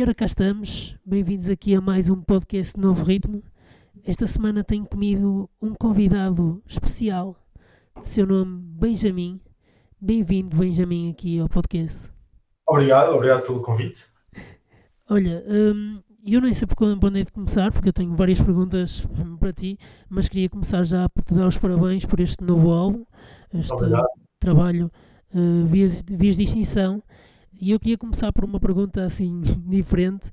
E ora cá estamos, bem-vindos aqui a mais um podcast Novo Ritmo. Esta semana tenho comigo um convidado especial, de seu nome Benjamin. Bem-vindo, Benjamin, aqui ao podcast. Obrigado, obrigado pelo convite. Olha, hum, eu nem sei por onde é de começar, porque eu tenho várias perguntas para ti, mas queria começar já por te dar os parabéns por este novo álbum, este Obrigado. trabalho uh, vias, vias de extinção. E eu queria começar por uma pergunta assim diferente.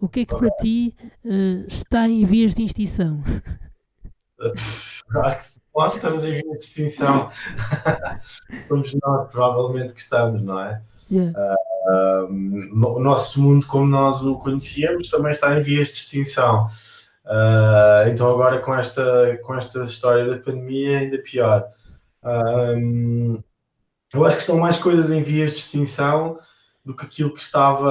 O que é que para ti uh, está em vias de extinção? Nós estamos em vias de extinção. Somos nós, provavelmente, que estamos, não é? Yeah. Uh, o nosso mundo, como nós o conhecíamos, também está em vias de extinção. Uh, então, agora com esta, com esta história da pandemia, ainda pior. Uh, eu acho que estão mais coisas em vias de extinção do que aquilo que estava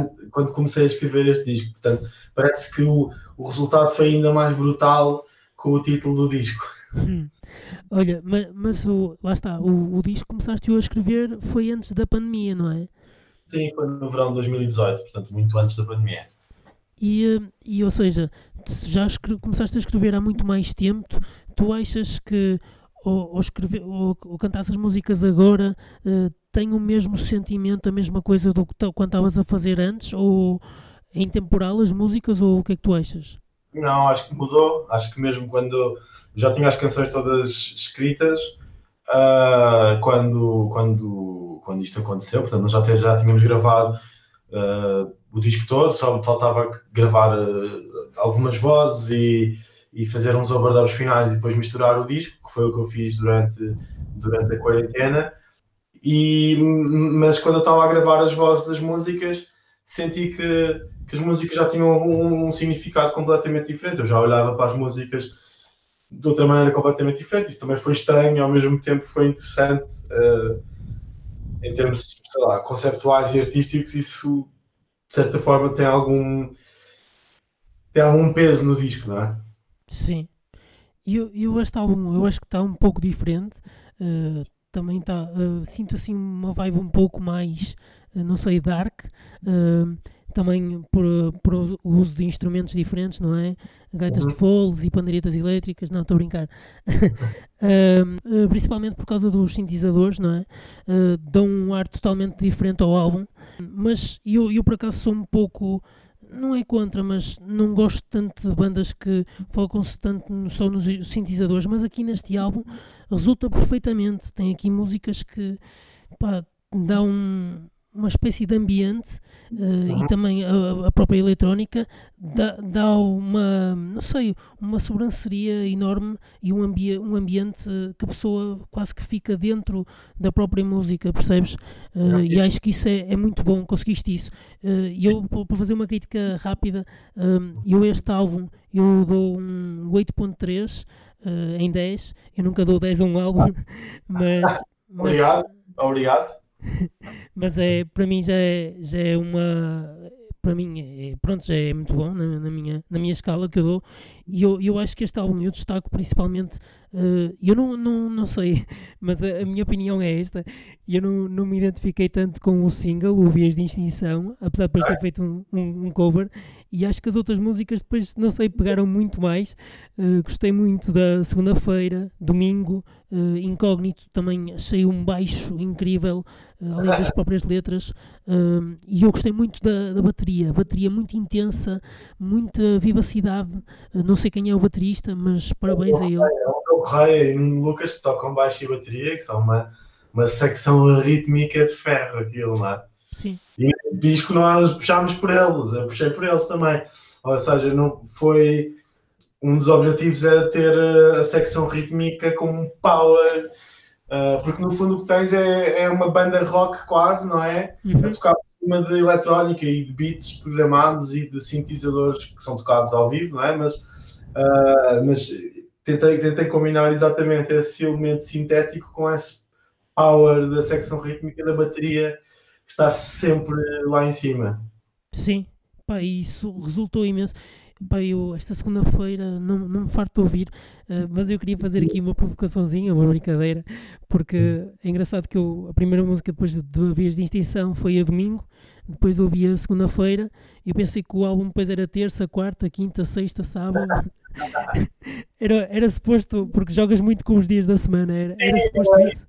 uh, quando comecei a escrever este disco. Portanto, parece que o, o resultado foi ainda mais brutal com o título do disco. Hum. Olha, mas, mas o, lá está, o, o disco começaste a escrever foi antes da pandemia, não é? Sim, foi no verão de 2018, portanto, muito antes da pandemia. E, e ou seja, já começaste a escrever há muito mais tempo, tu, tu achas que ou, ou, escrever, ou, ou cantar essas músicas agora uh, tem o mesmo sentimento, a mesma coisa do que quando estavas a fazer antes? Ou é intemporal as músicas? Ou o que é que tu achas? Não, acho que mudou. Acho que mesmo quando já tinha as canções todas escritas, uh, quando, quando, quando isto aconteceu, portanto, nós até, já tínhamos gravado uh, o disco todo, só faltava gravar uh, algumas vozes e, e fazer uns overdubs finais e depois misturar o disco, que foi o que eu fiz durante, durante a quarentena. E, mas quando eu estava a gravar as vozes das músicas, senti que, que as músicas já tinham um, um, significado completamente diferente. Eu já olhava para as músicas de outra maneira completamente diferente. Isso também foi estranho e ao mesmo tempo foi interessante uh, em termos lá, conceptuais e artísticos. Isso de certa forma tem algum tem algum peso no disco, não é? Sim. Eu, eu este álbum eu acho que está um pouco diferente. Uh, também está. Uh, sinto assim uma vibe um pouco mais, uh, não sei, dark. Uh, também por, por o uso de instrumentos diferentes, não é? Gaitas uhum. de foles e pandeiretas elétricas, não, estou a brincar. principalmente por causa dos sintetizadores, não é? dão um ar totalmente diferente ao álbum. Mas eu, eu por acaso sou um pouco não é contra, mas não gosto tanto de bandas que focam-se tanto só nos sintetizadores, mas aqui neste álbum resulta perfeitamente. Tem aqui músicas que pá, dão uma espécie de ambiente uh, uhum. e também a, a, própria eletrónica dá, dá uma, não sei, uma sobranceria enorme e um, ambi um ambiente que a pessoa quase que fica dentro da própria música, percebes? Uh, e acho que isso é, é muito bom, conseguiste isso. Uh, e eu, para fazer uma crítica rápida, eu este álbum, eu dou um 8.3 em 10, eu nunca dou 10 a um álbum, mas... mas obrigado, obrigado. mas é, para mim já é, já é uma. Para mim, é, pronto, já é muito bom na, na, minha, na minha escala que eu dou. E eu, eu acho que este álbum eu destaco principalmente. Uh, eu não, não, não sei, mas a, a, minha opinião é esta. Eu não, não me identifiquei tanto com o single, o Vias de Extinção, apesar de depois ter feito um, um, um cover. E acho que as outras músicas depois, não sei, pegaram muito mais. Uh, gostei muito da segunda-feira, domingo, uh, incógnito, também achei um baixo incrível. Eh, além das próprias letras, uh, e eu gostei muito da, da, bateria, bateria muito intensa, muita vivacidade. Uh, não sei quem é o baterista, mas parabéns a ele. É o Correia e o Lucas que tocam baixo e bateria, que são uma, uma secção rítmica de ferro, aquilo, não é? Sim. E diz que nós puxámos por eles, eu puxei por eles também. Ou seja, não foi. Um dos objetivos era ter a secção rítmica com um power Uh, porque no fundo o que tens é, é uma banda rock quase, não é? Uhum. A tocar uma de eletrónica e de beats programados e de sintetizadores que são tocados ao vivo, não é? Mas, uh, mas tentei, tentei combinar exatamente esse elemento sintético com esse power da secção rítmica da bateria que está sempre lá em cima. Sim, pá, isso resultou imenso. Pá, eu esta segunda-feira não, não me farto de ouvir, uh, mas eu queria fazer aqui uma provocaçãozinha, uma brincadeira, porque é engraçado que eu, a primeira música depois de, de Vias de Extinção foi a domingo, depois ouvi a segunda-feira, e eu pensei que o álbum depois era terça, quarta, quinta, sexta, sábado. era, era suposto, porque jogas muito com os dias da semana, era, era suposto isso?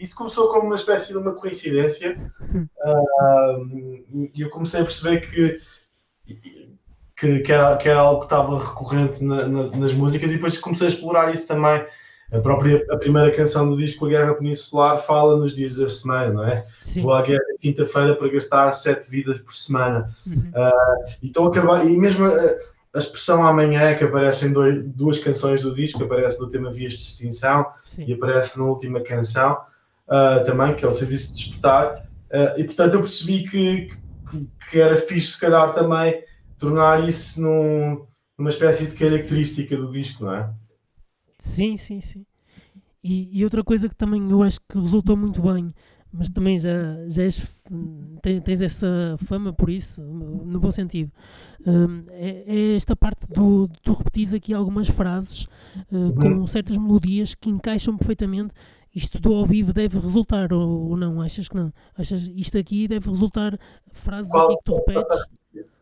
Isso começou como uma espécie de uma coincidência, uh, e eu comecei a perceber que que, que, era, que era algo que estava recorrente na, na, nas músicas e depois comecei a explorar isso também. A própria a primeira canção do disco, A Guerra Peninsular, fala nos dias da semana, não é? Sim. Vou à guerra quinta-feira para gastar sete vidas por semana. Uhum. Uh, então acabar, e mesmo a, a, expressão amanhã, que aparece em dois, duas canções do disco, aparece no tema Vias de Extinção Sim. e aparece na última canção uh, também, que é o Serviço de Despertar. Uh, e portanto eu percebi que, que, que era fixe, se calhar, também tornar isso num, numa espécie de característica do disco, não é? Sim, sim, sim. E, e, outra coisa que também eu acho que resultou muito bem, mas também já, já és, tens essa fama por isso, no bom sentido, um, é, é, esta parte do tu repetis aqui algumas frases uh, uhum. com certas melodias que encaixam perfeitamente. Isto do ao vivo deve resultar ou, ou não? Achas que não? Achas isto aqui deve resultar frases Qual? aqui que tu repetes?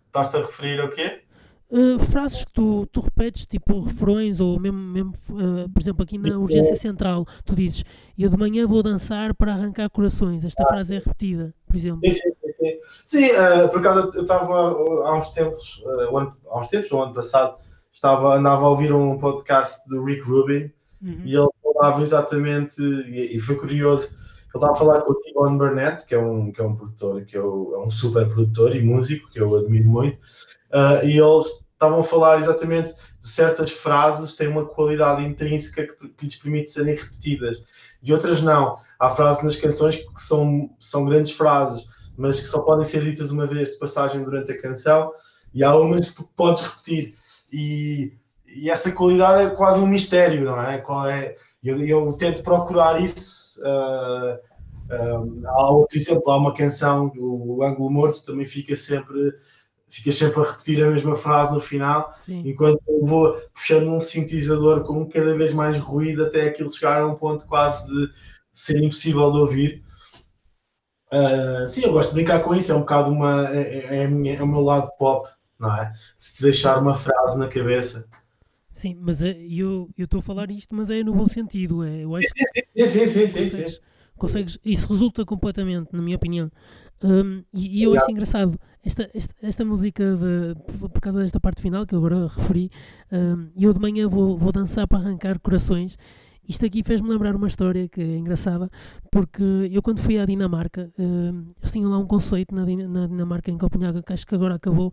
Estás-te a referir ao quê? Uh, frases que tu, tu repetes, tipo refrões, ou mesmo, mesmo uh, por exemplo, aqui na urgência central, tu dizes eu de manhã vou dançar para arrancar corações. Esta ah, frase é repetida, por exemplo. Sim, sim, sim. Sim, uh, por acaso eu estava há uns tempos, ano, há uns tempos, no ano passado, estava, andava a ouvir um podcast do Rick Rubin uhum. e ele falava exatamente, e, foi curioso ele estava a falar com o T-Bone Burnett, que é um, que é um produtor, que é, um super produtor e músico, que eu admiro muito, uh, e eles estavam a falar exatamente de certas frases têm uma qualidade intrínseca que, que lhes permite serem repetidas, e outras não. Há frases nas canções que são, são grandes frases, mas que só podem ser ditas uma vez de passagem durante a canção, e há umas que tu podes repetir. E, e essa qualidade é quase um mistério, não é? Qual é eu, eu tento procurar isso Uh, uh, há, por exemplo, há uma canção, o Ângulo Morto, também fica sempre, fica sempre a repetir a mesma frase no final, Sim. enquanto eu vou puxando um sintetizador com cada vez mais ruído até aquilo chegar a um ponto quase de, de ser impossível de ouvir. Uh, sim, eu gosto de brincar com isso, é um bocado uma, é, é, minha, é o meu lado pop, não é? Se deixar uma frase na cabeça. Sim, mas é, eu estou a falar isto, mas é no bom sentido. É, eu acho que sim, sim, sim, consegues, sim, consegues, isso resulta completamente, na minha opinião. Um, e, e, eu acho engraçado esta, esta, esta música de, por causa desta parte final que eu agora referi. Um, eu de manhã vou, vou dançar para arrancar corações isto aqui fez-me lembrar uma história que é engraçada, porque eu quando fui à Dinamarca, uh, eles tinham lá um conceito na, na Dinamarca, em Copenhaga, que acho que agora acabou,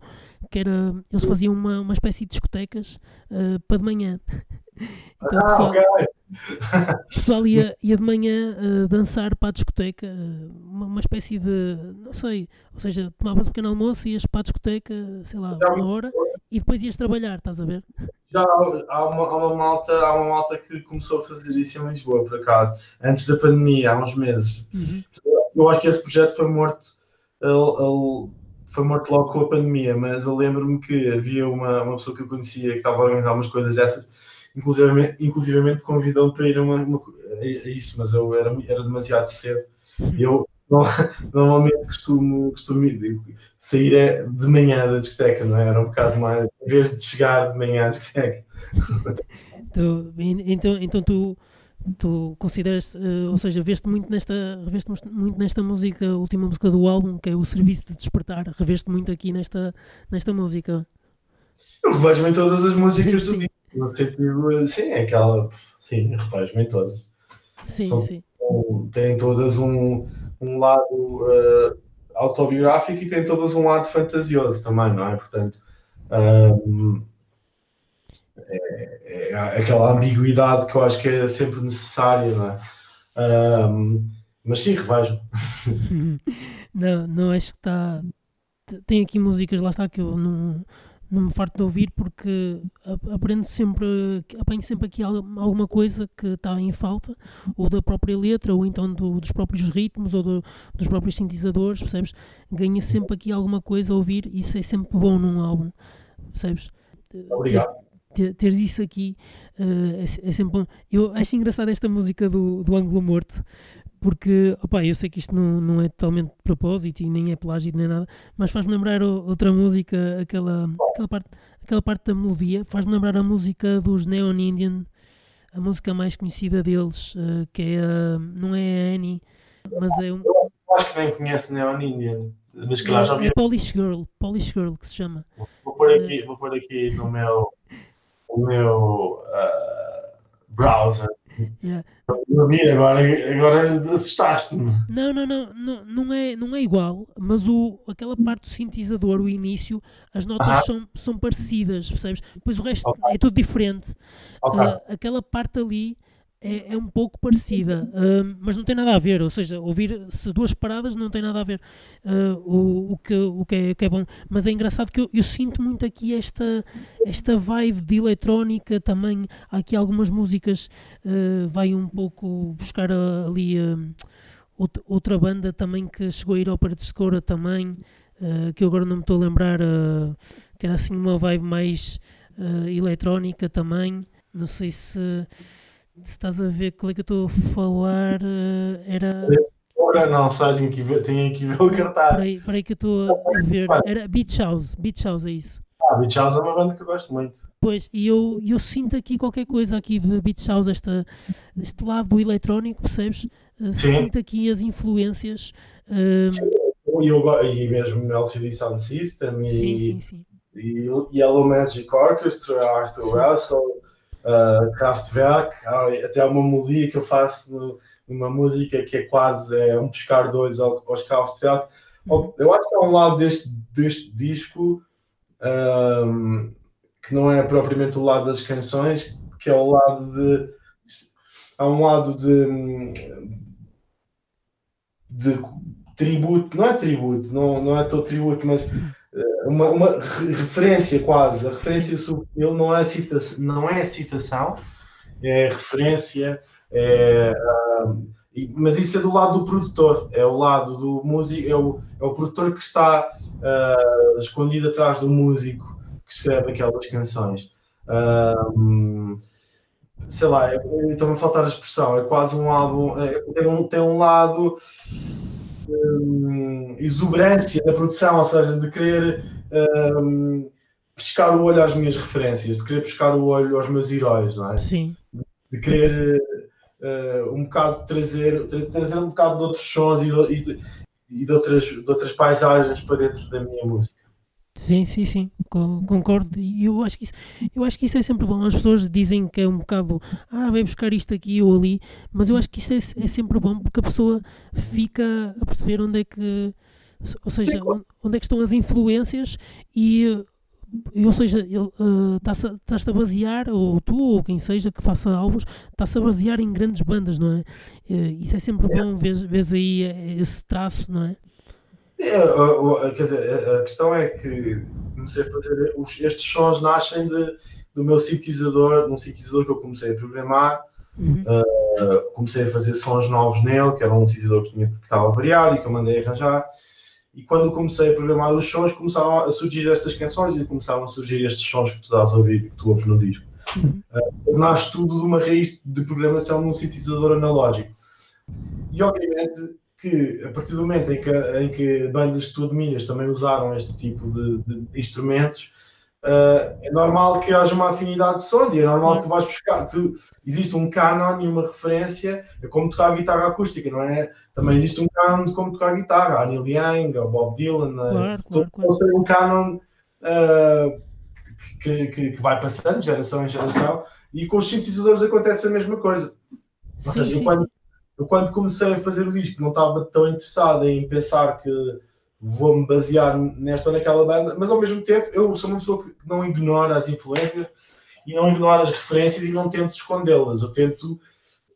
que era, eles faziam uma, uma espécie de discotecas uh, para de manhã. Então, ah, pessoal, okay. O pessoal ia, ia de manhã uh, dançar para a discoteca, uh, uma, uma, espécie de, não sei, ou seja, tomavas um pequeno almoço, ias para a discoteca, sei lá, uma hora, e depois ias trabalhar, estás a ver? Já há uma, há uma, malta, há uma malta que começou a fazer isso em Lisboa, por acaso, antes da pandemia, há uns meses. Uhum. Eu acho que esse projeto foi morto, ele, ele foi morto logo com a pandemia, mas eu lembro-me que havia uma, uma pessoa que eu conhecia que estava a organizar umas coisas dessas inclusivamente, inclusivamente convidou-me para ir a, uma, uma, a, isso, mas eu era, era demasiado cedo. Eu normalmente costumo, costumo sair é de manhã da discoteca, não é? Era um bocado mais, em vez de chegar de manhã à discoteca. tu, então, então tu, tu consideras, uh, ou seja, veste muito nesta, reveste muito nesta música, a última música do álbum, que é o Serviço de Despertar, reveste muito aqui nesta, nesta música. Eu revejo em todas as músicas do disco sim, é aquela, sim, refaz-me em todas. Sim, São, sim. Têm todas um, um lado uh, autobiográfico e têm todas um lado fantasioso também, não é? Portanto, um, é, é, aquela ambiguidade que eu acho que é sempre necessária, não é? Um, mas sim, revejo. não, não acho que está. Tem aqui músicas, lá está, que eu não não me farto de ouvir porque aprendo sempre, apanho sempre aqui alguma coisa que está em falta, ou da própria letra, ou então do, dos próprios ritmos, ou do, dos próprios sintetizadores, percebes? Ganha sempre aqui alguma coisa a ouvir, isso é sempre bom num álbum. percebes? Obrigado. Ter, ter, isso aqui uh, é, é, sempre bom. Eu acho engraçado esta música do, do Ângulo Morto, porque opa, eu sei que isto não, não é totalmente de propósito e nem é plágio nem nada, mas faz-me lembrar outra música, aquela, aquela, parte, aquela parte da melodia, faz-me lembrar a música dos Neon Indian, a música mais conhecida deles, uh, que é a, não é a Annie, mas é um. Eu acho que nem conhece Neon Indian. Mas claro, já vi. É Polish Girl, Polish Girl que se chama. Vou pôr aqui, uh, vou pôr aqui no meu, no meu uh, browser Yeah. agora, agora assustaste-me. Não, não, não, não, não, é, não é igual, mas o, aquela parte do sintetizador, o início, as notas ah. são, são parecidas, percebes? Depois o resto okay. é tudo diferente. Okay. Uh, aquela parte ali é, é um pouco parecida, uh, mas não tem nada a ver. Ou seja, ouvir-se duas paradas não tem nada a ver uh, o, o, que, o que, é, que é bom. Mas é engraçado que eu, eu, sinto muito aqui esta, esta vibe de eletrónica também. Há aqui algumas músicas, uh, vai um pouco buscar ali outra, banda também que chegou a ir ao Paredes de Escura também. que eu agora não me estou a lembrar, que era assim uma vibe mais eletrónica também. Não sei se se estás a ver qual é que eu estou a falar, uh, era. Agora não, só tenho que ver, que ver o cartaz. Peraí, peraí que eu estou a ver. Era Beach House, Beach House é isso. Ah, Beach House é uma banda que eu gosto muito. Pois, e eu, eu sinto aqui qualquer coisa aqui de Beach House, esta, este lado do eletrónico, percebes? Uh, sinto aqui as influências. Uh... Sim, eu, e mesmo LCD Sound System e, sim, sim, sim. e Yellow Magic Orchestra, Arthur Russell uh, Kraftwerk, até há uma melodia que eu faço numa música que é quase é um pescar de olhos aos Kraftwerk. Uhum. Eu acho que há um lado deste, deste disco um, que não é propriamente o lado das canções, que é o lado de. Há um lado de. de tributo, não é tributo, não, não é todo tributo, mas uma, uma referência quase. A referência subtil não é citação, não é citação, é referência, é, uh, mas isso é do lado do produtor, é o lado do músico, é o, é o produtor que está uh, escondido atrás do músico que escreve aquelas canções. Uh, sei lá, está-me a faltar a expressão, é quase um álbum, é, tem, um, tem um lado um, exuberância na produção, ou seja, de querer um, pescar o olho às minhas referências, de querer pescar o olho aos meus heróis, não é? Sim. De querer uh, um bocado trazer, trazer um bocado de outros sons e de, e de, outras, de outras paisagens para dentro da minha música. Sim, sim, sim, concordo. E eu acho que isso, eu acho que isso é sempre bom. As pessoas dizem que é um bocado, ah, vai buscar isto aqui ou ali, mas eu acho que isso é, é sempre bom porque a pessoa fica a perceber onde é que, ou seja, onde é que estão as influências e, ou seja, uh, estás-te a basear, ou tu ou quem seja que faça álbuns, está-se a basear em grandes bandas, não é? Uh, isso é sempre bom, vês, vês aí esse traço, não é? É, quer dizer, a questão é que comecei a fazer estes sons nascem de, do meu sintetizador, um sintetizador que eu comecei a programar. Uhum. Uh, comecei a fazer sons novos nele, que era um sintetizador que, tinha, que estava variado e que eu mandei arranjar. E quando comecei a programar os sons, começaram a surgir estas canções e começaram a surgir estes sons que tu estás a ouvir, que tu ouves no disco. Uhum. Uh, nasce tudo de uma raiz de programação num sintetizador analógico. E obviamente que a partir do momento em que, em que bandas que tu admiras também usaram este tipo de, de instrumentos, uh, é normal que haja uma afinidade de som e é normal que tu vais buscar. Tu, existe um canon e uma referência, é como tocar guitarra acústica, não é? Também existe um canon de como tocar guitarra, a Neil Young, o Bob Dylan, claro, claro, claro. tem um canon uh, que, que, que, vai passando de geração em geração e com os sintetizadores acontece a mesma coisa. Ou sim, seja, sim, quando, eu quando comecei a fazer o disco não estava tão interessado em pensar que vou-me basear nesta ou naquela banda, mas ao mesmo tempo eu sou uma pessoa que não ignora as influências e não ignora as referências e não tento escondê-las. Eu tento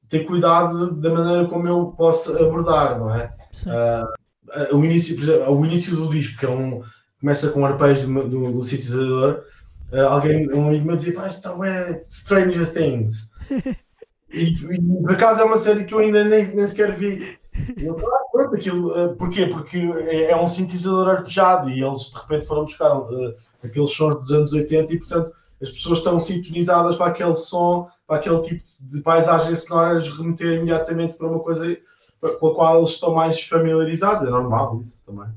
ter cuidado da maneira como eu posso abordar, não é? Uh, o, início, por exemplo, o início do disco, que é um, começa com arpejos do, do, do sintetizador, uh, alguém, um amigo meu dizia, pá, isto é Stranger Things. E, e, por acaso é uma série que eu ainda nem, nem sequer vi. Eu, ah, pronto, aquilo, uh, porquê? Porque é, é, um sintetizador arpejado e eles de repente foram buscar uh, aqueles sons dos anos 80 e, portanto, as pessoas estão sintonizadas para aquele som, para aquele tipo de paisagem sonora, lhes remeter imediatamente para uma coisa com a qual eles estão mais familiarizados. É normal isso também.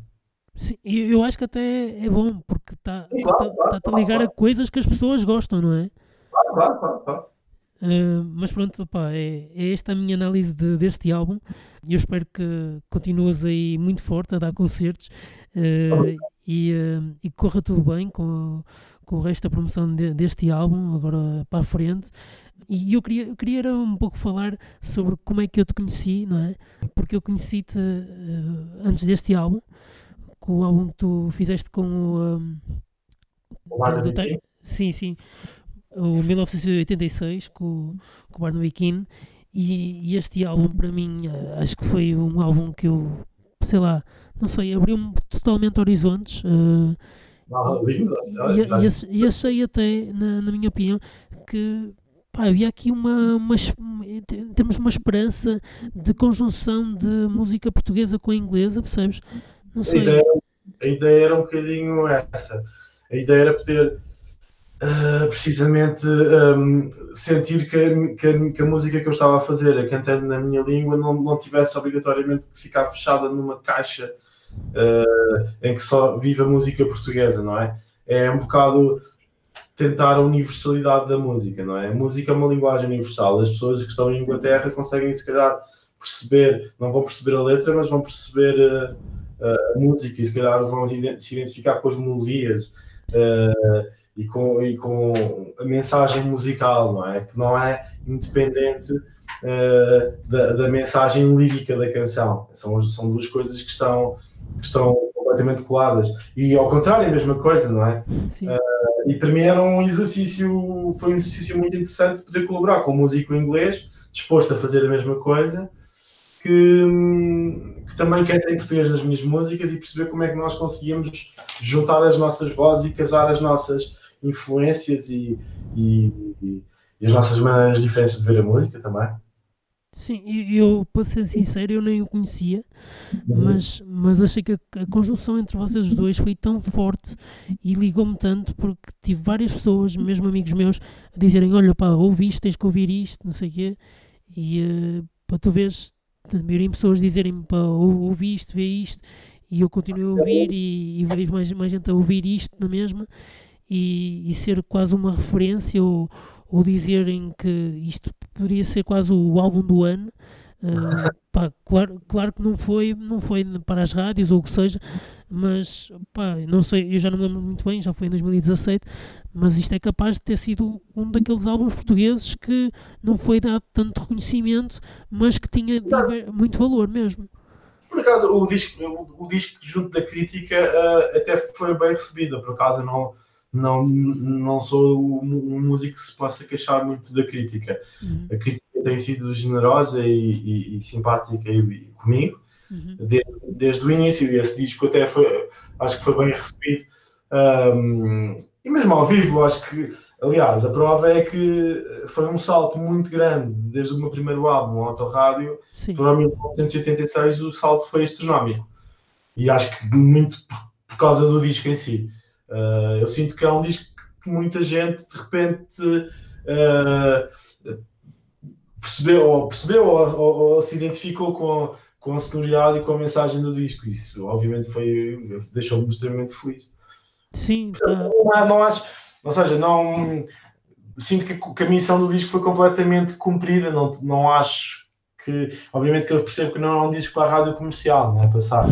Sim, eu acho que até é bom, porque está claro, tá, claro, tá a ligar claro. a coisas que as pessoas gostam, não é? Claro, claro, claro. Uh, mas pronto, opa, é, é, esta a minha análise de, deste álbum. Eu espero que continues aí muito forte a dar concertos uh, e, uh, e corra tudo bem com, com o resto da promoção de, deste álbum, agora para a frente. E eu queria, eu queria era um pouco falar sobre como é que eu te conheci, não é? Porque eu conheci-te antes deste álbum, com o álbum que tu fizeste com o. Um, sim, sim o 1986 com, com o Barnaby Keane e, e, este álbum para mim eh, acho que foi um álbum que eu sei lá, não sei, abriu-me totalmente horizontes uh, e, e, e, achei até, na, na minha opinião, que pá, havia aqui uma, uma temos uma esperança de conjunção de música portuguesa com a inglesa, percebes? Não sei. A ideia, a ideia era um bocadinho essa. A ideia era poder uh, precisamente um, sentir que a, que, que a, música que eu estava a fazer, a cantar na minha língua, não, não tivesse obrigatoriamente que ficar fechada numa caixa uh, em que só vive a música portuguesa, não é? É um bocado tentar a universalidade da música, não é? A música é uma linguagem universal. As pessoas que estão em Inglaterra conseguem, se calhar, perceber, não vão perceber a letra, mas vão perceber uh, a música e, se calhar, vão se identificar com as melodias. Uh, e com, e com a mensagem musical, não é? Que não é independente uh, da, da, mensagem lírica da canção. São, são duas coisas que estão, que estão completamente coladas. E ao contrário, a mesma coisa, não é? Uh, e para mim era um exercício, foi um exercício muito interessante poder colaborar com um músico inglês disposto a fazer a mesma coisa. Que, que, também quer ter português nas minhas músicas e perceber como é que nós conseguimos juntar as nossas vozes e casar as nossas influências e, e, e, as nossas maneiras diferentes de ver a música também. Sim, eu, para ser sincero, eu nem o conhecia, uhum. mas, mas achei que a, conjunção entre vocês dois foi tão forte e ligou-me tanto porque tive várias pessoas, mesmo amigos meus, a dizerem: Olha, pá, ouviste, tens que ouvir isto, não sei o quê, e uh, para tu vês, a maioria de pessoas dizerem: pá, ouvi isto, vê isto, e eu continuo a ouvir e, e vejo mais, mais gente a ouvir isto na mesma e, e ser quase uma referência ou, ou dizerem que isto poderia ser quase o álbum do ano. Uh, pá, claro, claro que não foi, não foi para as rádios ou o que seja, mas pá, não sei, eu já não me lembro muito bem, já foi em 2017, mas isto é capaz de ter sido um daqueles álbuns portugueses que não foi dado tanto reconhecimento, mas que tinha muito valor mesmo. Por acaso, o disco, o, o disco junto da crítica uh, até foi bem recebido, por acaso não não, não sou um, músico que se possa queixar muito da crítica. Uhum. A crítica tem sido generosa e, e, e simpática e, comigo uhum. desde, desde, o início. E esse disco até foi, acho que foi bem recebido. Um, e mesmo ao vivo, acho que, aliás, a prova é que foi um salto muito grande desde o meu primeiro álbum, Autorádio, para 1986, o salto foi astronómico. E acho que muito por, por causa do disco em si. Uh, eu sinto que é um disco que muita gente de repente uh, percebeu, ou, percebeu ou, ou, ou, se identificou com, com a sonoridade e com a mensagem do disco. Isso, obviamente, foi deixou-me extremamente feliz. Sim, tá. não, não acho, ou seja, não sinto que, que, a missão do disco foi completamente cumprida. Não, não acho que, obviamente, que eu percebo que não é um disco para a rádio comercial, não é? Passar.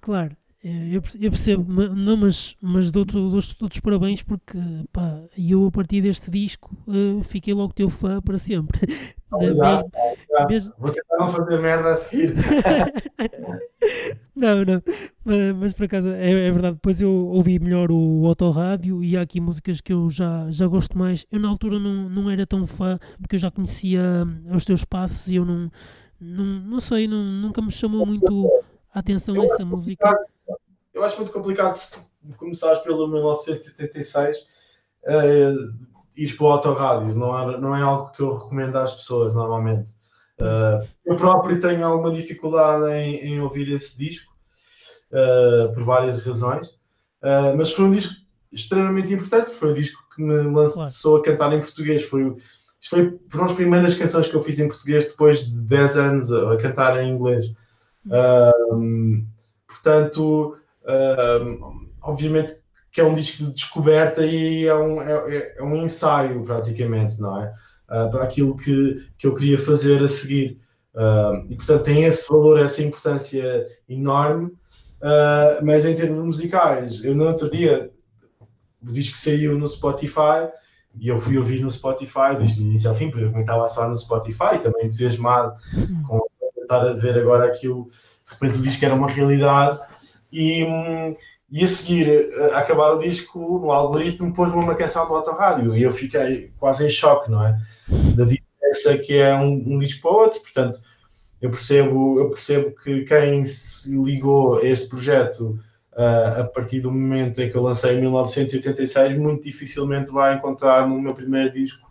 Claro. Eu, percebo, não, mas, mas dou-te dou todos os parabéns porque pá, eu a partir deste disco uh, fiquei logo teu fã para sempre. Obrigado, mesmo, mesmo... Vou tentar não fazer merda a seguir. não, não, mas, mas por acaso é, é, verdade. Depois eu ouvi melhor o autorrádio e há aqui músicas que eu já, já gosto mais. Eu na altura não, não era tão fã porque eu já conhecia hum, os teus passos e eu não, não, não sei, não, nunca me chamou muito a atenção essa música eu acho muito complicado se começares pelo 1976 uh, ir para o autorrádio. Não é, não é algo que eu recomendo às pessoas normalmente. Uh, eu próprio tenho alguma dificuldade em, em ouvir esse disco uh, por várias razões. Uh, mas foi um disco extremamente importante, foi o disco que me lançou a cantar em português. Foi, foi, foram as primeiras canções que eu fiz em português depois de 10 anos a, a cantar em inglês. Uh, portanto, uh, obviamente que é um disco de descoberta e é um, é, é um ensaio praticamente, não é? Uh, para aquilo que, que eu queria fazer a seguir. Uh, e portanto tem esse valor, essa importância enorme, uh, mas em termos musicais, eu no outro dia, o disco saiu no Spotify e eu fui ouvir no Spotify, desde o início ao fim, porque eu estava só no Spotify, também entusiasmado com tentar a ver agora aquilo, de repente o disco era uma realidade e. E a seguir, a acabar o disco, no algoritmo, pôs-me uma canção do autorrádio e eu fiquei quase em choque, não é? Da diferença que é um, um disco para o outro. Portanto, eu percebo, eu percebo que quem se ligou a este projeto uh, a partir do momento em que eu lancei em 1986, muito dificilmente vai encontrar no meu primeiro disco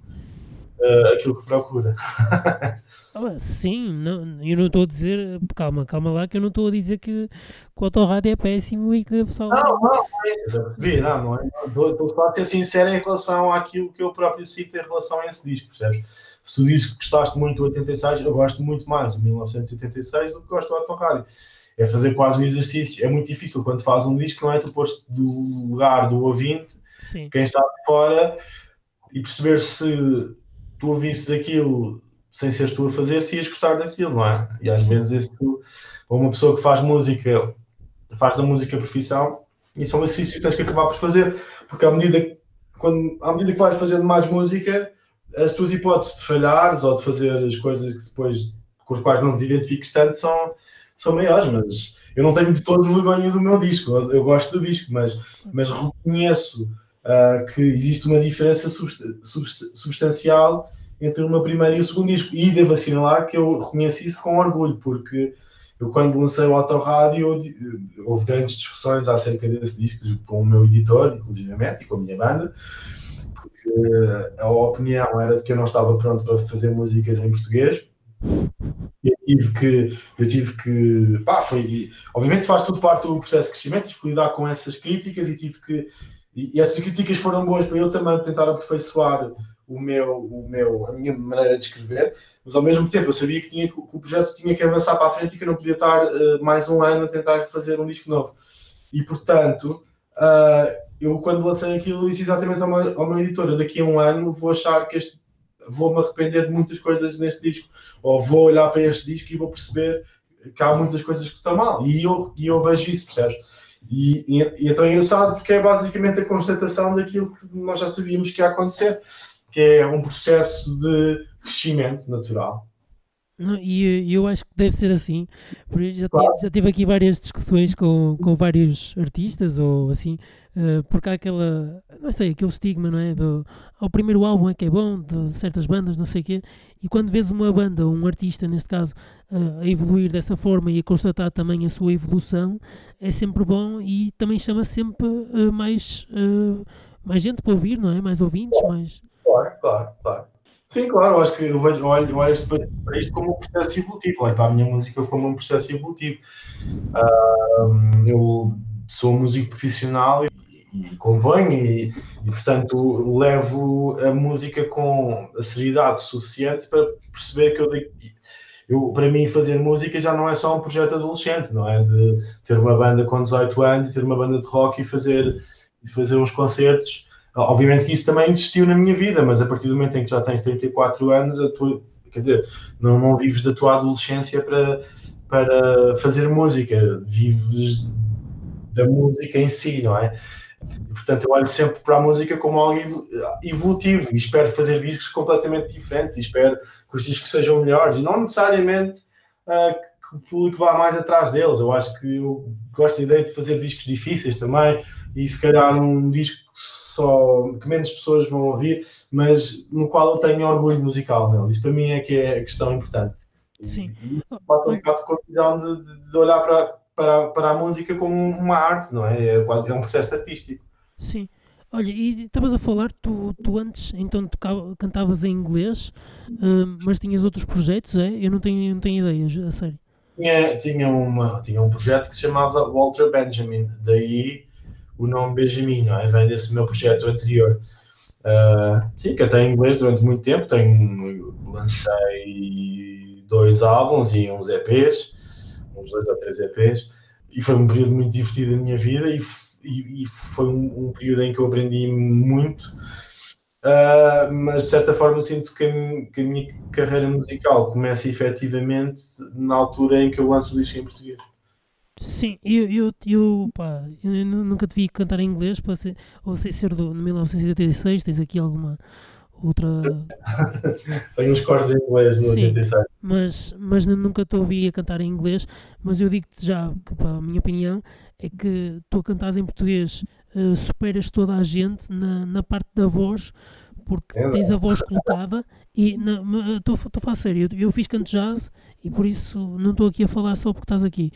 uh, aquilo que procura. Ah, sim, não, eu não estou a dizer, calma, calma lá, que eu não estou a dizer que, que o autorrádio é péssimo e que a pessoa. Não, não, não é isso, não, não é. Estou só a ser sincero em relação àquilo que eu próprio cito em relação a esse disco, percebes? Se tu dizes que gostaste muito do 86, eu gosto muito mais de 1986 do que gosto do autorrádio. É fazer quase um exercício. É muito difícil quando fazes um disco, não é? Tu pôs do lugar do ouvinte, Sim. quem está de fora, e perceber se tu ouvisses aquilo sem seres tu a fazer, se ias gostar daquilo, não é? E às vezes isso, uma pessoa que faz música, faz da música profissão, isso é um exercício que tens que acabar por fazer, porque à medida, quando, à medida que vais fazendo mais música, as tuas hipóteses de falhares ou de fazer as coisas que depois com as quais não te identifiques tanto são, são maiores, mas eu não tenho de todo vergonha do meu disco, eu gosto do disco, mas, mas reconheço uh, que existe uma diferença substancial entre o meu primeiro e o segundo disco. E devo assinalar que eu reconheci isso com orgulho, porque eu, quando lancei o Autorádio, houve grandes discussões acerca desse disco com o meu editor, inclusivamente, e com a minha banda, porque a opinião era de que eu não estava pronto para fazer músicas em português. Eu tive que, eu tive que, pá, foi, obviamente faz tudo parte do processo de crescimento, tive que lidar com essas críticas e tive que, e essas críticas foram boas para eu também tentar aperfeiçoar o meu, o meu, a minha maneira de escrever, mas ao mesmo tempo eu sabia que, tinha, que o projeto tinha que avançar para a frente e que eu não podia estar uh, mais um ano a tentar fazer um disco novo. E portanto, uh, eu quando lancei aquilo disse exatamente ao meu, ao meu editor: daqui a um ano vou achar que este. Vou-me arrepender de muitas coisas neste disco, ou vou olhar para este disco e vou perceber que há muitas coisas que estão mal, e eu, e eu vejo isso, percebes? E, e, e é tão engraçado porque é basicamente a constatação daquilo que nós já sabíamos que ia acontecer que é um processo de crescimento natural. Não, e eu acho que deve ser assim. Já, claro. tive, já tive aqui várias discussões com, com vários artistas, ou assim, uh, porque há aquela, não sei, aquele estigma, não é? Do, ao primeiro álbum é que é bom, de certas bandas, não sei o quê, e quando vês uma banda, um artista, neste caso, uh, a evoluir dessa forma e a constatar também a sua evolução, é sempre bom e também chama sempre uh, mais, mais gente para ouvir, não é? Mais ouvintes, mais Claro, claro, claro. Sim, claro, acho que eu vejo, olho, olho para isto como um processo evolutivo, olho para a minha música como um processo evolutivo. Uh, eu sou músico profissional e, e componho e, e, portanto, levo a música com a seriedade suficiente para perceber que eu, eu, para mim, fazer música já não é só um projeto adolescente, não é? De ter uma banda com 18 anos, ter uma banda de rock e fazer, e fazer uns concertos Obviamente que isso também existiu na minha vida, mas a partir do momento em que já tens 34 anos, tua, quer dizer, não, não vives da tua adolescência para, para fazer música, vives da música em si, não é? Portanto, eu olho sempre para a música como algo evolutivo e espero fazer discos completamente diferentes e espero que os discos sejam melhores e não necessariamente uh, que o público vá mais atrás deles. Eu acho que eu gosto da ideia de fazer discos difíceis também e se calhar um disco só que menos pessoas vão ouvir, mas no qual eu tenho orgulho musical. Não? Isso para mim é que é a questão importante. Sim. Pode um bocado com a visão de, olhar para, para, para a música como uma arte, não é? É, é um processo artístico. Sim. Olha, e estavas a falar, tu, tu antes então tocava, cantavas em inglês, uh, mas tinhas outros projetos, é? Eu não tenho, não tenho ideias, a sério. Tinha, tinha, uma, tinha um projeto que se chamava Walter Benjamin, daí o nome Benjamin, é? Vem desse meu projeto anterior. Uh, sim, que até em inglês durante muito tempo, tenho, lancei dois álbuns e uns EPs, uns dois ou três EPs, e foi um período muito divertido da minha vida e, e, e foi um, um, período em que eu aprendi muito, uh, mas de certa forma sinto que a, que a, minha carreira musical começa efetivamente na altura em que eu lanço o disco em português. Sim, eu, eu, eu, pá, eu nunca te vi cantar em inglês, para ser, ou sei ser do 1986, tens aqui alguma outra. Tenho uns cores em inglês no Sim, 86. Mas, mas nunca te ouvi a cantar em inglês, mas eu digo-te já que, pá, a minha opinião é que tu a cantares em português uh, superas toda a gente na, na parte da voz, porque é tens a voz colocada e estou a falar sério, eu, eu fiz canto jazz e por isso não estou aqui a falar só porque estás aqui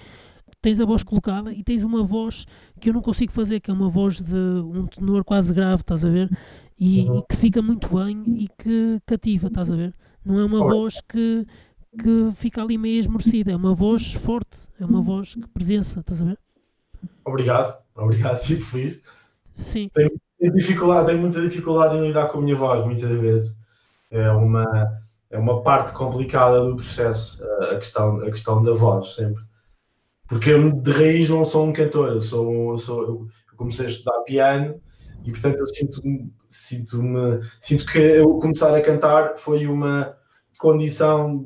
tens a voz colocada e tens uma voz que eu não consigo fazer, que é uma voz de um tenor quase grave, estás a ver? E, uhum. e que fica muito bem e que cativa, estás a ver? Não é uma voz que, que fica ali meio esmorecida, é uma voz forte, é uma voz que presença, estás a ver? Obrigado, obrigado, fico feliz. Sim. Tenho, tenho, dificuldade, tenho muita dificuldade em lidar com a minha voz, muitas vezes. É uma, é uma parte complicada do processo, a questão, a questão da voz, sempre porque eu de raiz não sou um cantor, eu sou, eu sou eu comecei a estudar piano e portanto eu sinto, sinto, -me, sinto que eu começar a cantar foi uma condição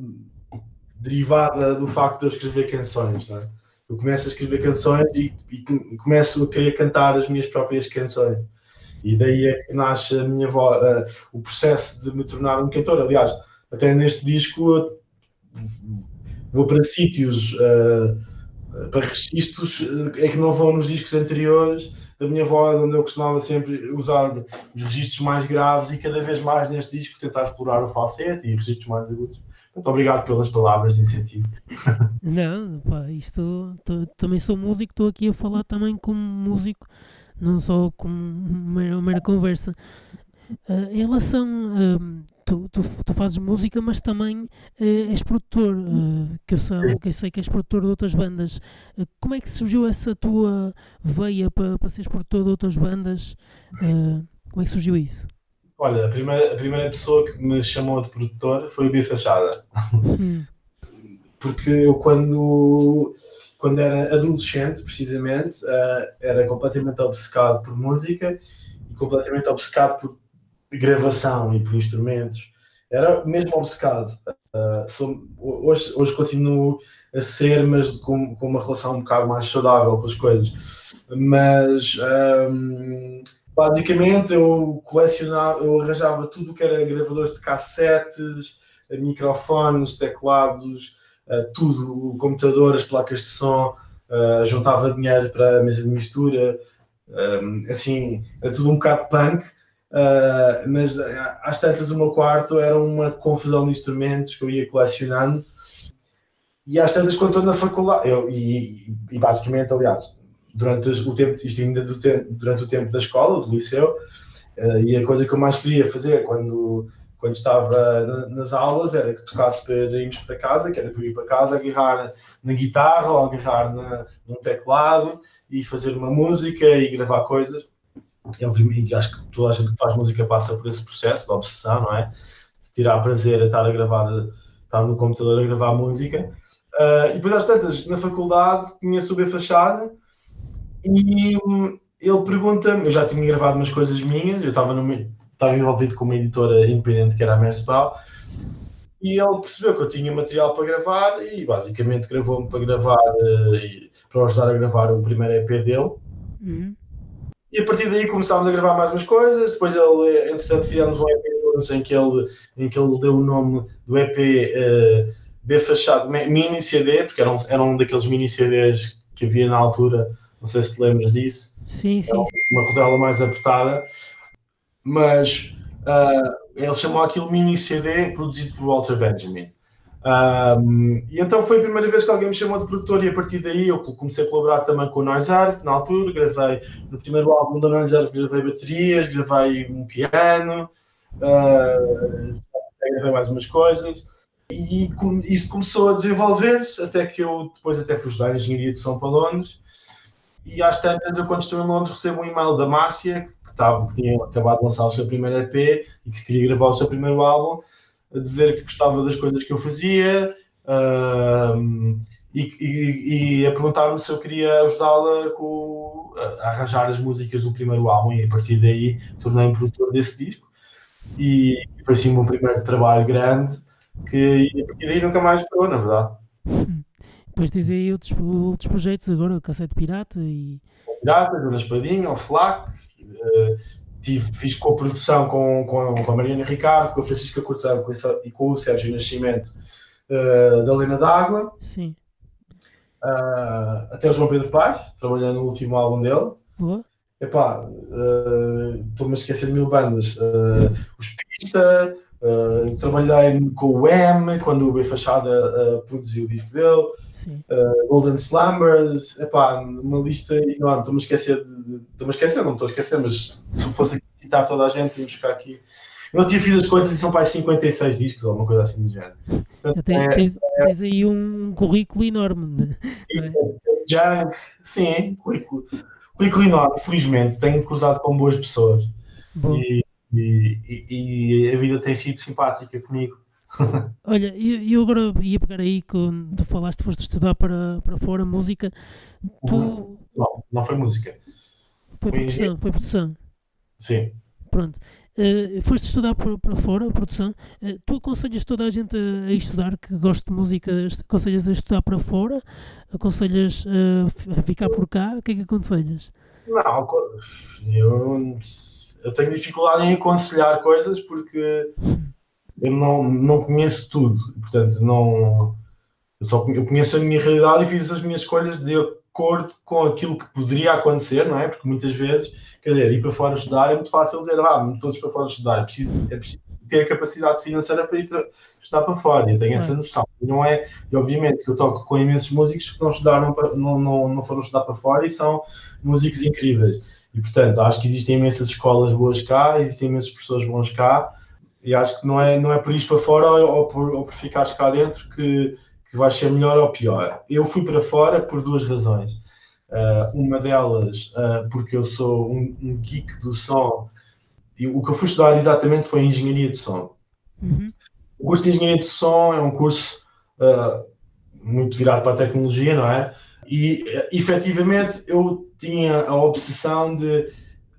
derivada do facto de eu escrever canções, é? Eu começo a escrever canções e, e, começo a querer cantar as minhas próprias canções. E daí é que nasce a minha voz, uh, o processo de me tornar um cantor. Aliás, até neste disco vou para sítios uh, para registros é que não vão nos discos anteriores da minha voz, onde eu costumava sempre usar os registros mais graves e cada vez mais neste disco tentar explorar o falsete e registros mais agudos. Muito obrigado pelas palavras de incentivo. Não, pá, isto tô, também sou músico, estou aqui a falar também como músico, não só como mera, mera conversa. Uh, em relação uh, tu, tu, tu, fazes música, mas também uh, és produtor, uh, que, eu sei, que eu sei que és produtor de outras bandas. Uh, como é que surgiu essa tua veia para, para seres produtor de outras bandas? como é que surgiu isso? Olha, a primeira, a primeira pessoa que me chamou de produtor foi o Bia Fachada. Hum. Porque eu quando, quando era adolescente, precisamente, era completamente obcecado por música e completamente obcecado por gravação e por instrumentos. Era mesmo obcecado. Uh, sou, hoje, hoje continuo a ser, mas com, com uma relação um bocado mais saudável com as coisas. Mas um, basicamente eu colecionava, eu arranjava tudo o que era gravadores de cassetes, microfones, teclados, uh, tudo, computador, placas de som, uh, juntava dinheiro para a mesa de mistura, um, assim, era tudo um bocado punk Uh, mas ah, às tantas o meu quarto era uma confusão de instrumentos que eu ia colecionando. E às tantas quando estou na faculdade eu, e, e, basicamente aliás durante o tempo isto ainda do tempo, durante o tempo da escola do liceu uh, e a coisa que eu mais queria fazer quando quando estava na, nas aulas era que tocasse para irmos para casa que era para ir para casa agarrar na guitarra ou agarrar na, num teclado e fazer uma música e gravar coisas é obviamente, acho que toda a gente que faz música passa por esse processo de obsessão, não é? De tirar prazer a estar a gravar, estar no computador a gravar música. Uh, e depois às tantas, na faculdade, tinha subir fachada e um, ele pergunta-me, eu já tinha gravado umas coisas minhas, eu estava, envolvido com uma editora independente que era a Mercebal, e ele percebeu que eu tinha material para gravar e basicamente gravou-me para gravar, uh, para ajudar a gravar o primeiro EP dele. Uhum. E a partir daí começámos a gravar mais umas coisas. Depois ele, entretanto, fizemos um EP em que ele, em que ele deu o nome do EP uh, eh, B Fachado Mini CD, porque era um, era um daqueles mini CDs que havia na altura. Não sei se te lembras disso. Sim, sim. Uma rodela mais apertada. Mas uh, ele chamou aquilo mini CD produzido por Walter Benjamin. Um, e então foi a primeira vez que alguém me chamou de produtor e a partir daí eu comecei a colaborar também com o Noise Earth, na altura, gravei no primeiro álbum da Noise Earth, gravei baterias, gravei um piano, uh, gravei mais umas coisas e isso começou a desenvolver-se até que eu depois até fui estudar Engenharia de Som para Londres E às tantas, eu quando estou em Londres, recebo um e-mail da Márcia, que, estava, que tinha acabado de lançar o seu primeiro EP e que queria gravar o seu primeiro álbum, a dizer que gostava das coisas que eu fazia. Uh, e, e, e, a perguntar-me se eu queria ajudá-la a arranjar as músicas do primeiro álbum e a partir daí tornei-me produtor desse disco e foi assim o meu primeiro trabalho grande que a partir daí nunca mais parou, na verdade. Depois tens aí outros, outros projetos agora, o Cassete Pirata e... Pirata, Dona Espadinha, o FLAC, uh, tive, fiz co-produção com, com, com a Mariana Ricardo, com a Francisca Cortesão e com o Sérgio Nascimento uh, da Lena d'Água. Sim. Uh, até o João Pedro Paz, trabalhando no último álbum dele. Boa. Epá, estou-me uh, a esquecer de mil bandas. Os Pista, uh, trabalhei com o M quando o B Fachada produziu o disco dele. Golden Slumbers, epá, uma lista enorme. Estou-me a esquecer. Estou-me a esquecer, não estou a esquecer, mas se fosse citar toda a gente, tínhamos ficar aqui. Eu tinha fiz as contas e são para 56 discos ou alguma coisa assim do género. Portanto, tem, é, tens, é, tens, aí um currículo enorme. É? Junk, sim, currículo, currículo enorme, felizmente. Tenho cruzado com boas pessoas. E, e, e, a vida tem sido simpática comigo. Olha, e eu agora ia pegar aí quando tu falaste, foste estudar para, para fora música. Tu... Uhum. Não, não foi música. Foi, foi produção, foi produção. Sim. Pronto. Uh, foste estudar para, para fora, produção. Uh, tu aconselhas toda a gente a, a, estudar que gosta de música? Aconselhas a estudar para fora? Aconselhas uh, a ficar por cá? O que é que aconselhas? Não, eu, eu tenho dificuldade em aconselhar coisas porque eu não, não conheço tudo. Portanto, não, eu só eu conheço a minha realidade e fiz as minhas escolhas de acordo com aquilo que poderia acontecer, não é? Porque muitas vezes, quer dizer, ir para fora estudar é muito fácil dizer, ah, todos para fora estudar, é preciso, é preciso ter capacidade financeira para ir estudar para fora, eu tenho essa noção. Não é, e obviamente que eu toco com imensos músicos que não estudaram, para, não, não, não foram estudar para fora e são músicos incríveis. E portanto, acho que existem imensas escolas boas cá, existem imensas pessoas bons cá, e acho que não é, não é por ir para fora ou, ou, por, ou por ficares cá dentro que que vai ser melhor ou pior. Eu fui para fora por duas razões. Uh, uma delas, uh, porque eu sou um, um, geek do som, e o que eu fui estudar exatamente foi engenharia de som. Uhum. O curso de engenharia de som é um curso uh, muito virado para a tecnologia, não é? E efetivamente eu tinha a obsessão de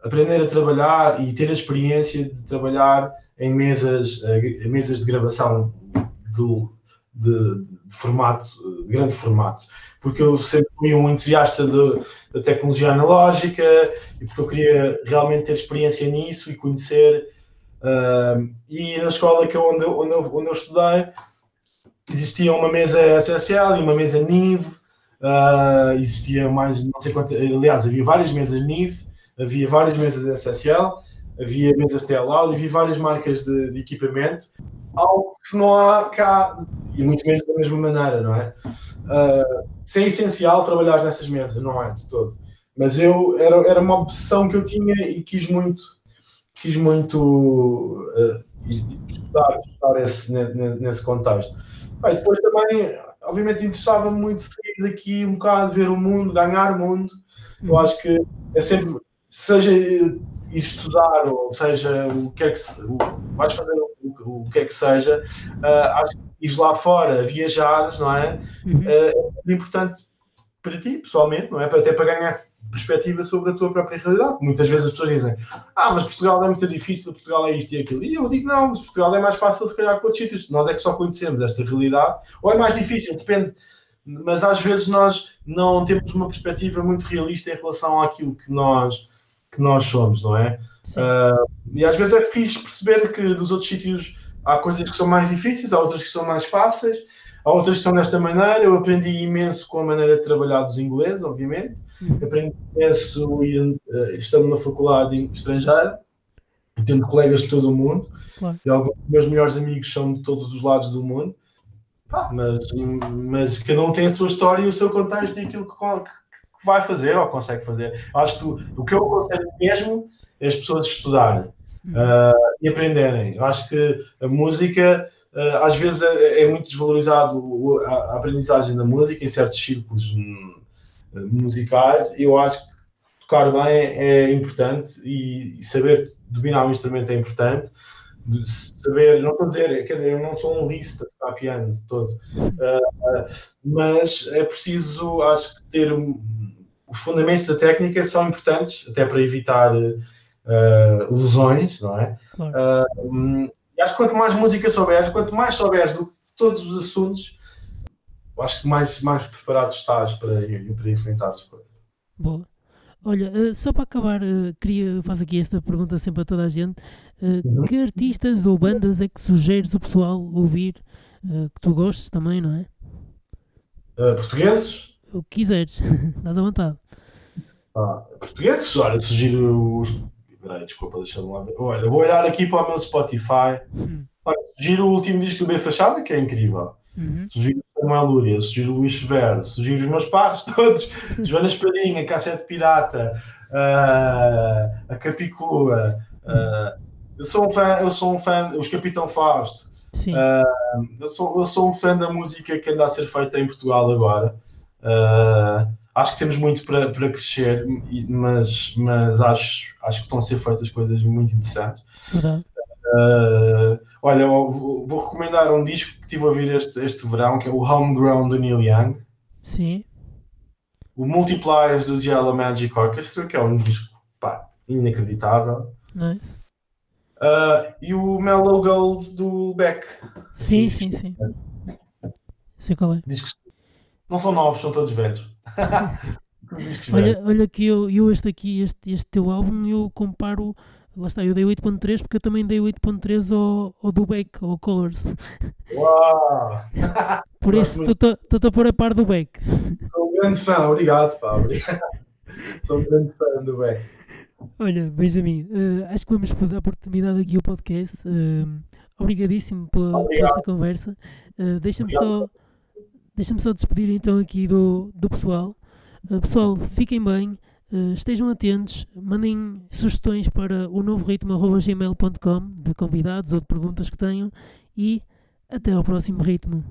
aprender a trabalhar e ter a experiência de trabalhar em mesas, mesas de gravação de, de, formato, de grande formato, porque eu sempre fui um entusiasta da tecnologia analógica e porque eu queria realmente ter experiência nisso e conhecer. Uh, e na escola que eu, onde, eu, onde, eu, onde eu estudei existia uma mesa SSL e uma mesa NIV, uh, existia mais, não sei quanto, aliás, havia várias mesas NIV, havia várias mesas SSL, havia mesas TLAU, havia várias marcas de, de equipamento algo que não há cá, e muito menos da mesma maneira, não é? Uh, se é essencial trabalhar nessas mesas, não é de todo. Mas eu era, era uma obsessão que eu tinha e quis muito, quis muito uh, estudar, estudar esse, nesse contexto. Bem, depois também, obviamente, interessava-me muito sair daqui um bocado, ver o mundo, ganhar o mundo. Eu acho que é sempre, seja estudar, ou seja, o que é que se, o, vais fazer o, o que é que seja, uh, acho que ir lá fora, viajar, não é? Uhum. Uh, é importante para ti, pessoalmente, não é? Até para ganhar perspectiva sobre a tua própria realidade. Muitas vezes as pessoas dizem, ah, mas Portugal é muito difícil, Portugal é isto e aquilo. E eu digo, não, mas Portugal é mais fácil se calhar que outros sítios. Nós é que só conhecemos esta realidade. Ou é mais difícil, depende. Mas às vezes nós não temos uma perspectiva muito realista em relação àquilo que nós, que nós somos, não é? Uh, e às vezes é fixe perceber que dos outros sítios há coisas que são mais difíceis, há outras que são mais fáceis, há outras que são desta maneira. Eu aprendi imenso com a maneira de trabalhar dos ingleses, obviamente. Aprendi imenso uh, estando na faculdade estrangeira, tendo colegas de todo o mundo. Claro. E alguns dos meus melhores amigos são de todos os lados do mundo. mas, mas cada um tem a sua história e o seu contexto e aquilo que, que vai fazer ou consegue fazer. Acho que tu, o que eu aconselho mesmo é as pessoas estudarem uh, e aprenderem. Eu acho que a música, uh, às vezes, é, é muito desvalorizado a, a, aprendizagem da música em certos círculos. Musicais, eu acho que tocar bem é importante e, saber dominar o instrumento é importante saber, não estou a dizer, quer dizer, eu não sou um lista de tocar piano de todo, uh, mas é preciso, acho que ter os fundamentos da técnica são importantes, até para evitar uh, lesões, não é? Claro. Uh, acho que quanto mais música souberes, quanto mais souberes de todos os assuntos, acho que mais, mais preparado estás para, para enfrentar as coisas. Boa. Olha, uh, só para acabar, uh, queria fazer aqui esta pergunta sempre a toda a gente. Uh, uhum. Que artistas ou bandas é que sugeres o pessoal ouvir que tu gostes também, não é? portugueses? O que quiseres, dás à vontade. Ah, portugueses? Olha, sugiro os. Peraí, desculpa, deixa-me lá ver. Olha, vou olhar aqui para o meu Spotify. Hum. Olha, sugiro o último disco do B Fachada, que é incrível. Uhum. Sugiro Samuel Lúria, sugiro Luís Severo, sugiro os meus pares todos, Joana Espadinha, Cassete Pirata, uh, a Capicua. Uh, eu sou um fã, eu sou um fã, os Capitão Fausto. Sim. Uh, eu, sou, eu sou um fã da música que anda a ser feita em Portugal agora. acho que temos muito para, para crescer, mas, mas acho, acho que estão a ser feitas coisas muito interessantes. Uhum. Uh, olha, vou, recomendar um disco que estive a ouvir este, este verão, que é o Homegrown do Neil Young. Sim. O Multipliers do Yellow Magic Orchestra, que é um disco pá, inacreditável. Nice. Uh, e o Mellow Gold do Beck. Sim, sim, sim. Sei qual é. Discos não são novos, são todos velhos. olha, olha que eu, eu este aqui, este, este teu álbum, eu comparo Lá está, eu dei 8.3 porque eu também dei 8.3 ao, ao do Beck, ao Colors. Uau! Por isso estou-te a pôr a par do Beck. Sou um grande fã, obrigado, Pablo. Sou um grande fã do Beck. Olha, Benjamin, uh, acho que vamos dar oportunidade aqui ao podcast. Uh, obrigadíssimo por, por, esta conversa. Uh, Deixa-me só, deixa só despedir então aqui do, do pessoal. pessoal, fiquem bem. Eh, estejam atentos, mandem sugestões para o novo ritmo.gmail.com de convidados ou de perguntas que tenham e até ao próximo ritmo.